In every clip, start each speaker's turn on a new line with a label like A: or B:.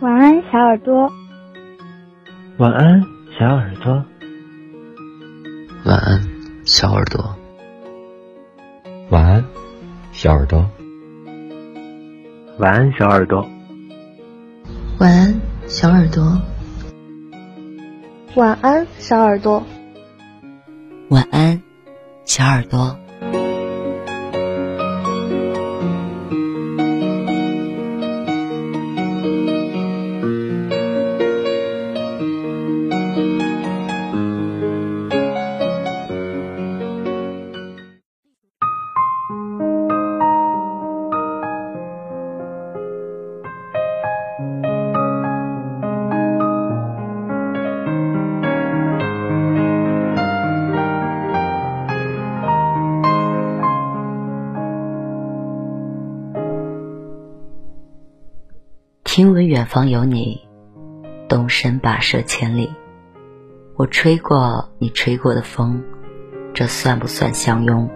A: 晚安，小耳朵。
B: 晚安，小耳朵。
C: 晚安，小耳朵。
D: 晚安，小耳朵。
B: 晚安，小耳朵。
E: 晚安，小耳朵。
F: 晚安，小耳朵。
G: 小耳朵。远方有你，动身跋涉千里。我吹过你吹过的风，这算不算相拥？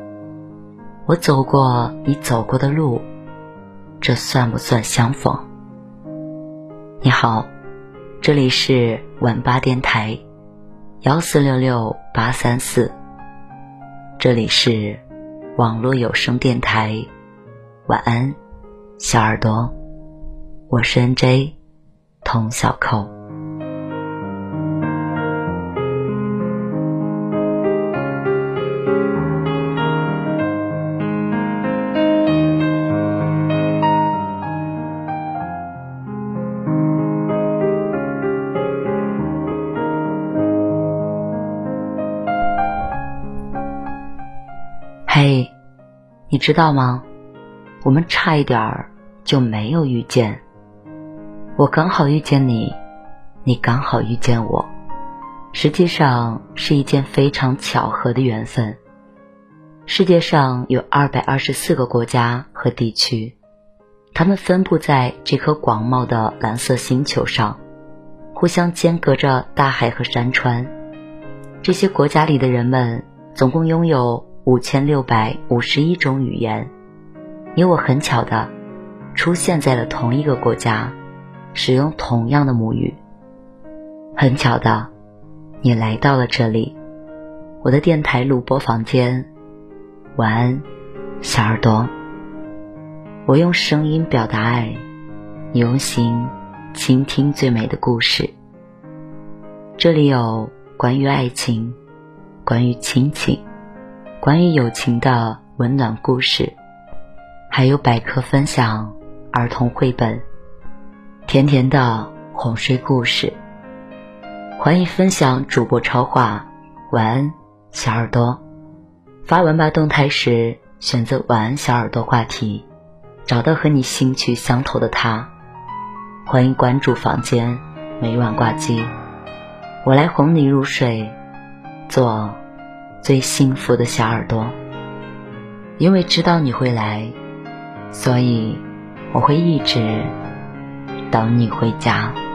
G: 我走过你走过的路，这算不算相逢？你好，这里是晚八电台，幺四六六八三四。这里是网络有声电台，晚安，小耳朵。我是 N J，童小扣。嘿，你知道吗？我们差一点儿就没有遇见。我刚好遇见你，你刚好遇见我，实际上是一件非常巧合的缘分。世界上有二百二十四个国家和地区，它们分布在这颗广袤的蓝色星球上，互相间隔着大海和山川。这些国家里的人们总共拥有五千六百五十一种语言。你我很巧的出现在了同一个国家。使用同样的母语。很巧的，你来到了这里，我的电台录播房间。晚安，小耳朵。我用声音表达爱，你用心倾听最美的故事。这里有关于爱情、关于亲情、关于友情的温暖故事，还有百科分享、儿童绘本。甜甜的哄睡故事，欢迎分享主播超话。晚安，小耳朵。发文吧动态时，选择“晚安小耳朵”话题，找到和你兴趣相投的他。欢迎关注房间，每晚挂机，我来哄你入睡，做最幸福的小耳朵。因为知道你会来，所以我会一直。等你回家。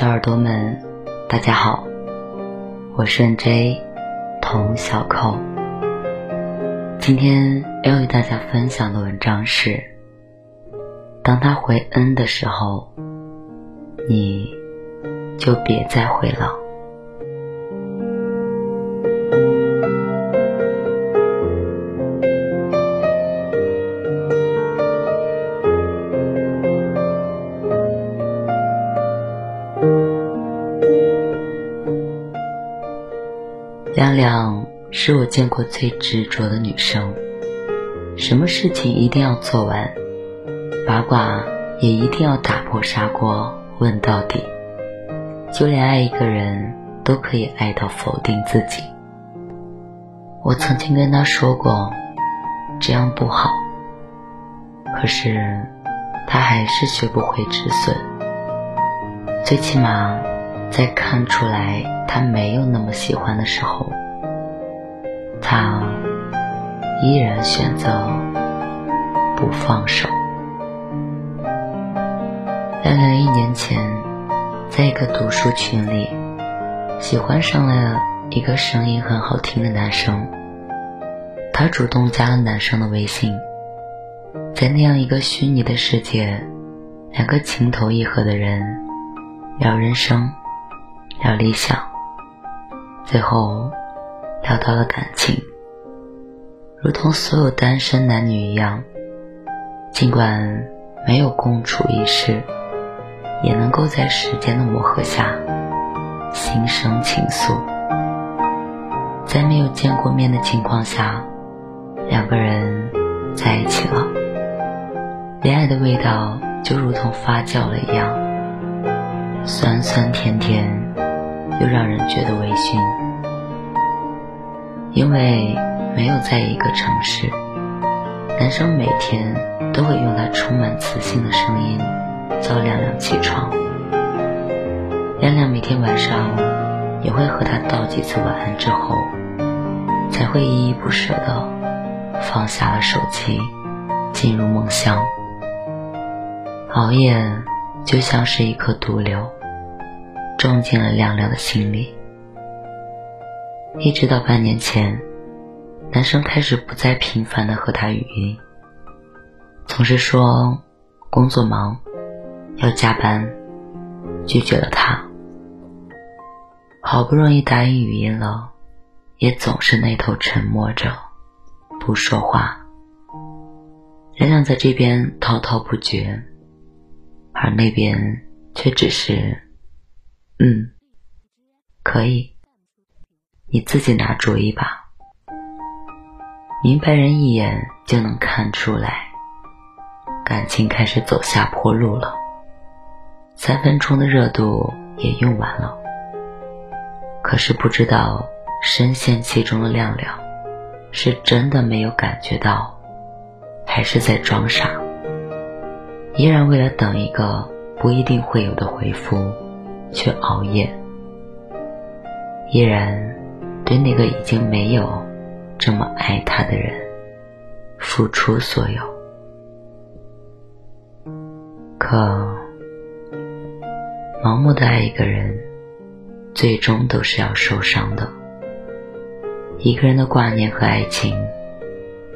G: 小耳朵们，大家好，我是 N J 童小扣。今天要与大家分享的文章是：当他回 N 的时候，你就别再回了。是我见过最执着的女生，什么事情一定要做完，八卦也一定要打破砂锅问到底，就连爱一个人都可以爱到否定自己。我曾经跟她说过，这样不好，可是她还是学不会止损，最起码在看出来。他没有那么喜欢的时候，他依然选择不放手。亮亮一年前，在一个读书群里，喜欢上了一个声音很好听的男生。他主动加了男生的微信，在那样一个虚拟的世界，两个情投意合的人聊人生，聊理想。最后，聊到了感情，如同所有单身男女一样，尽管没有共处一室，也能够在时间的磨合下心生情愫。在没有见过面的情况下，两个人在一起了，恋爱的味道就如同发酵了一样，酸酸甜甜。又让人觉得微醺，因为没有在一个城市，男生每天都会用他充满磁性的声音叫亮亮起床，亮亮每天晚上也会和他道几次晚安之后，才会依依不舍的放下了手机，进入梦乡。熬夜就像是一颗毒瘤。种进了亮亮的心里，一直到半年前，男生开始不再频繁的和他语音，总是说工作忙，要加班，拒绝了他。好不容易答应语音了，也总是那头沉默着，不说话。亮亮在这边滔滔不绝，而那边却只是。嗯，可以，你自己拿主意吧。明白人一眼就能看出来，感情开始走下坡路了。三分钟的热度也用完了，可是不知道深陷其中的亮亮，是真的没有感觉到，还是在装傻，依然为了等一个不一定会有的回复。却熬夜，依然对那个已经没有这么爱他的人付出所有。可盲目的爱一个人，最终都是要受伤的。一个人的挂念和爱情，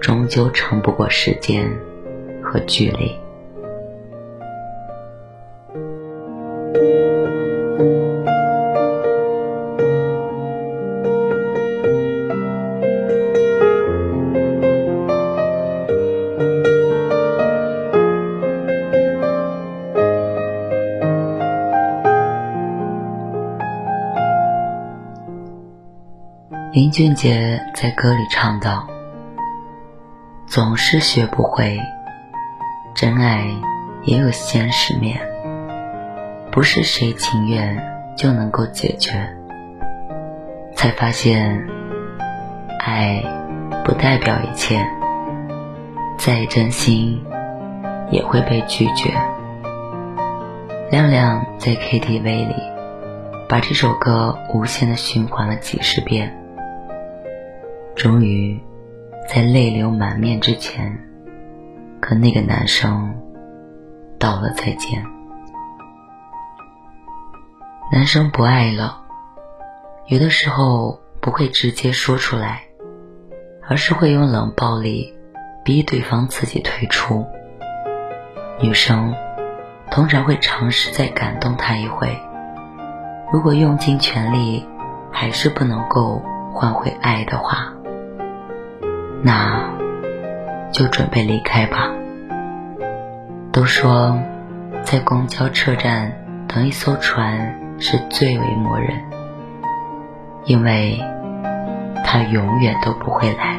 G: 终究撑不过时间和距离。俊杰在歌里唱道：“总是学不会，真爱也有现实面，不是谁情愿就能够解决。才发现，爱不代表一切，再真心也会被拒绝。”亮亮在 KTV 里把这首歌无限的循环了几十遍。终于，在泪流满面之前，跟那个男生道了再见。男生不爱了，有的时候不会直接说出来，而是会用冷暴力逼对方自己退出。女生通常会尝试再感动他一回，如果用尽全力还是不能够换回爱的话。那，就准备离开吧。都说，在公交车站等一艘船是最为磨人，因为它永远都不会来。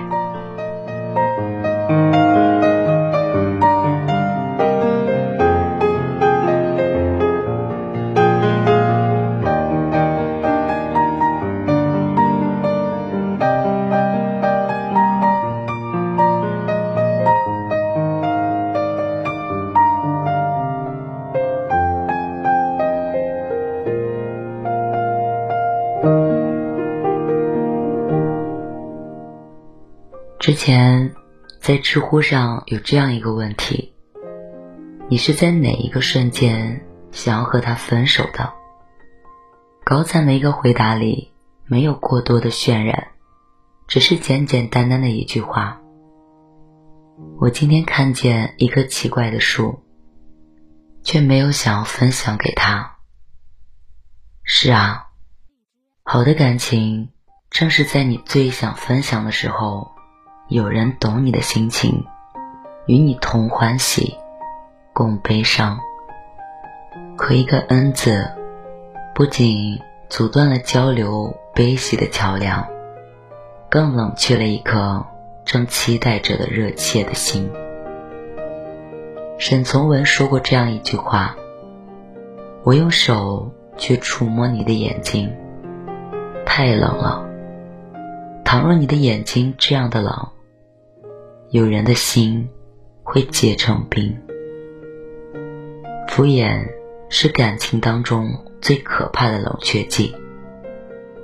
G: 之前在知乎上有这样一个问题：你是在哪一个瞬间想要和他分手的？高赞的一个回答里没有过多的渲染，只是简简单单的一句话：我今天看见一棵奇怪的树，却没有想要分享给他。是啊，好的感情正是在你最想分享的时候。有人懂你的心情，与你同欢喜，共悲伤。可一个“恩”字，不仅阻断了交流悲喜的桥梁，更冷却了一颗正期待着的热切的心。沈从文说过这样一句话：“我用手去触摸你的眼睛，太冷了。倘若你的眼睛这样的冷。”有人的心会结成冰，敷衍是感情当中最可怕的冷却剂。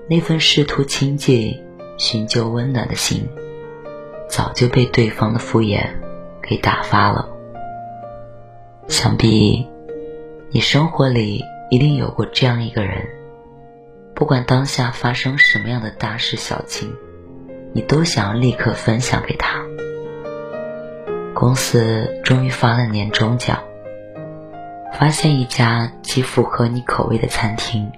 G: 那份试图亲近、寻求温暖的心，早就被对方的敷衍给打发了。想必你生活里一定有过这样一个人，不管当下发生什么样的大事小情，你都想要立刻分享给他。公司终于发了年终奖，发现一家既符合你口味的餐厅，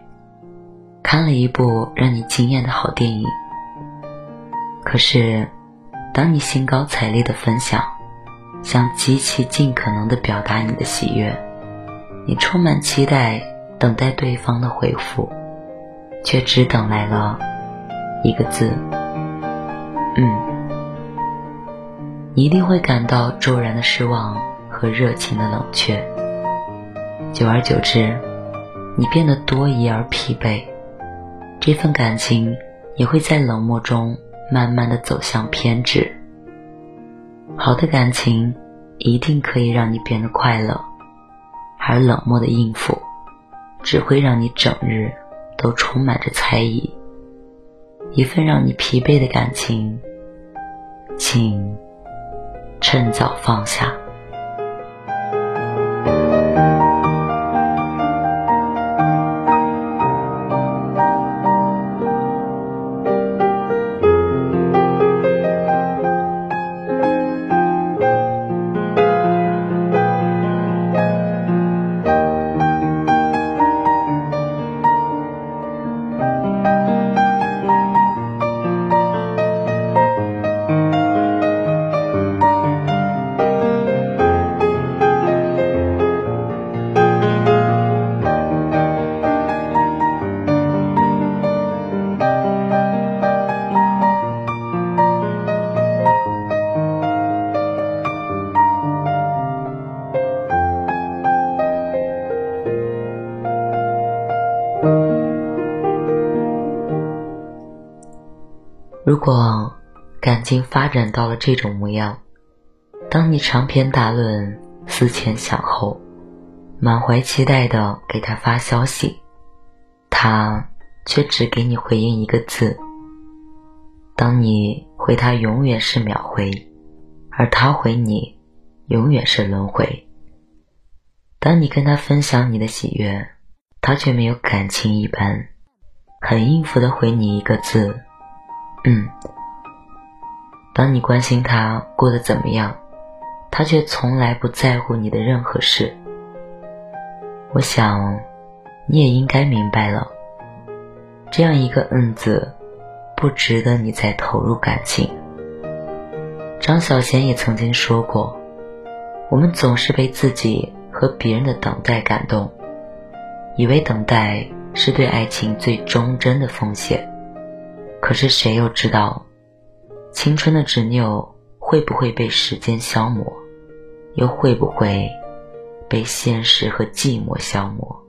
G: 看了一部让你惊艳的好电影。可是，当你兴高采烈的分享，想极其尽可能的表达你的喜悦，你充满期待等待对方的回复，却只等来了一个字：嗯。你一定会感到骤然的失望和热情的冷却，久而久之，你变得多疑而疲惫，这份感情也会在冷漠中慢慢的走向偏执。好的感情一定可以让你变得快乐，而冷漠的应付，只会让你整日都充满着猜疑。一份让你疲惫的感情，请。趁早放下。感情发展到了这种模样，当你长篇大论、思前想后，满怀期待的给他发消息，他却只给你回应一个字；当你回他永远是秒回，而他回你永远是轮回；当你跟他分享你的喜悦，他却没有感情一般，很应付的回你一个字。嗯，当你关心他过得怎么样，他却从来不在乎你的任何事。我想，你也应该明白了，这样一个“嗯”字，不值得你再投入感情。张小娴也曾经说过，我们总是被自己和别人的等待感动，以为等待是对爱情最忠贞的奉献。可是谁又知道，青春的执拗会不会被时间消磨，又会不会被现实和寂寞消磨？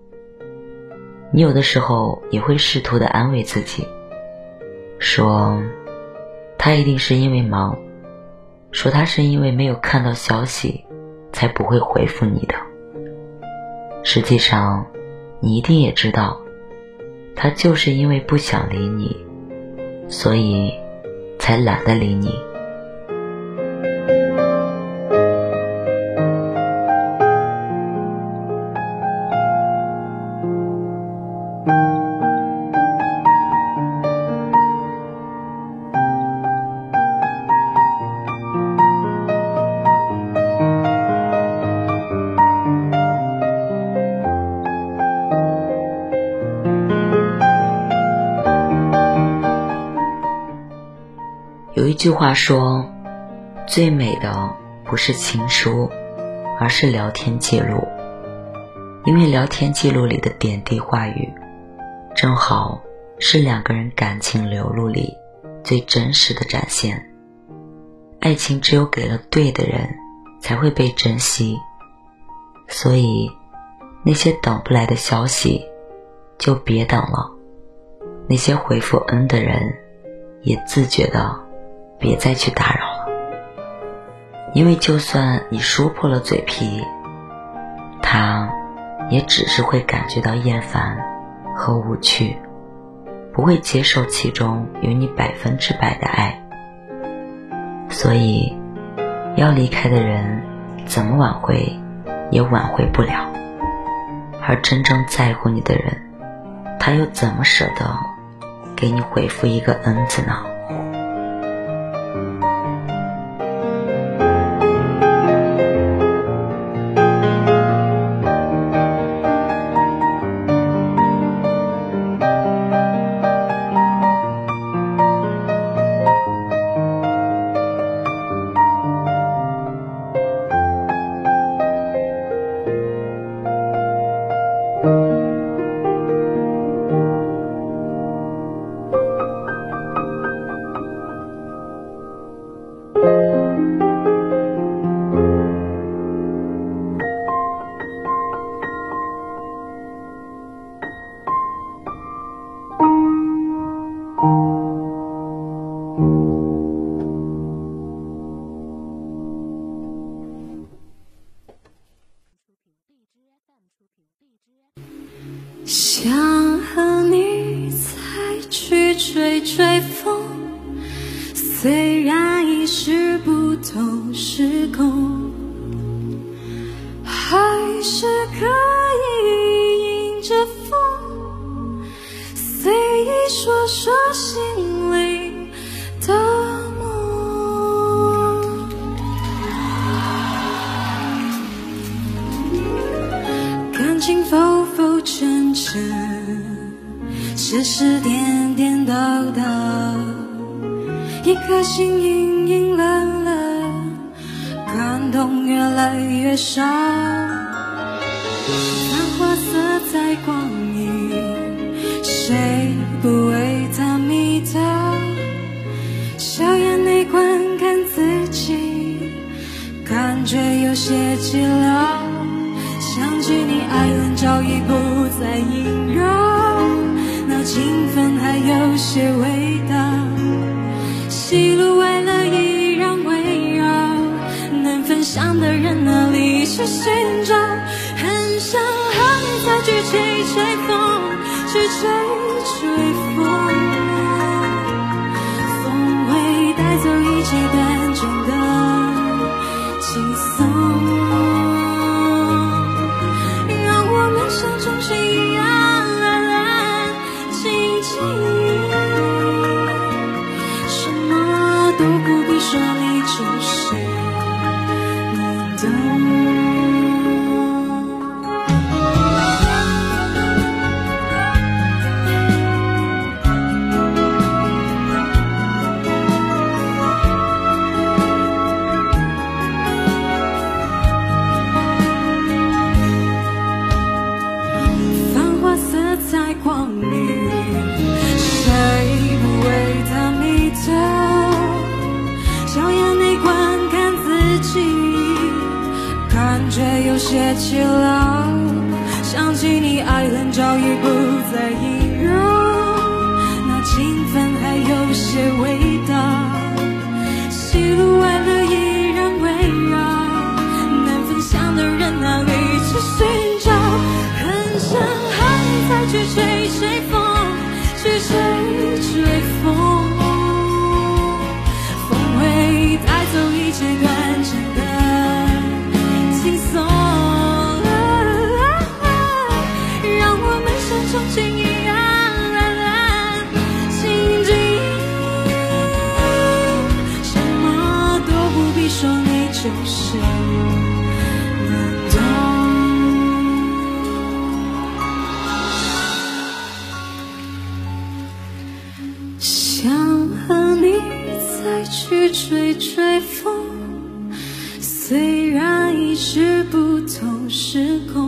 G: 你有的时候也会试图的安慰自己，说他一定是因为忙，说他是因为没有看到消息，才不会回复你的。实际上，你一定也知道，他就是因为不想理你，所以才懒得理你。句话说，最美的不是情书，而是聊天记录。因为聊天记录里的点滴话语，正好是两个人感情流露里最真实的展现。爱情只有给了对的人，才会被珍惜。所以，那些等不来的消息，就别等了；那些回复恩的人，也自觉的。别再去打扰了，因为就算你说破了嘴皮，他也只是会感觉到厌烦和无趣，不会接受其中有你百分之百的爱。所以，要离开的人怎么挽回也挽回不了，而真正在乎你的人，他又怎么舍得给你回复一个恩字呢？
F: 情浮浮沉沉，世事点点倒倒，一颗心隐隐冷冷，感动越来越少。繁华色彩光影，谁不为它迷倒？笑眼内观看自己，感觉有些寂寥。爱恨早已不再萦绕，那情分还有些味道。喜怒哀乐依然围绕，能分享的人哪里去寻找？很想和你再去吹吹风，去吹吹，风虽然已是不同时空，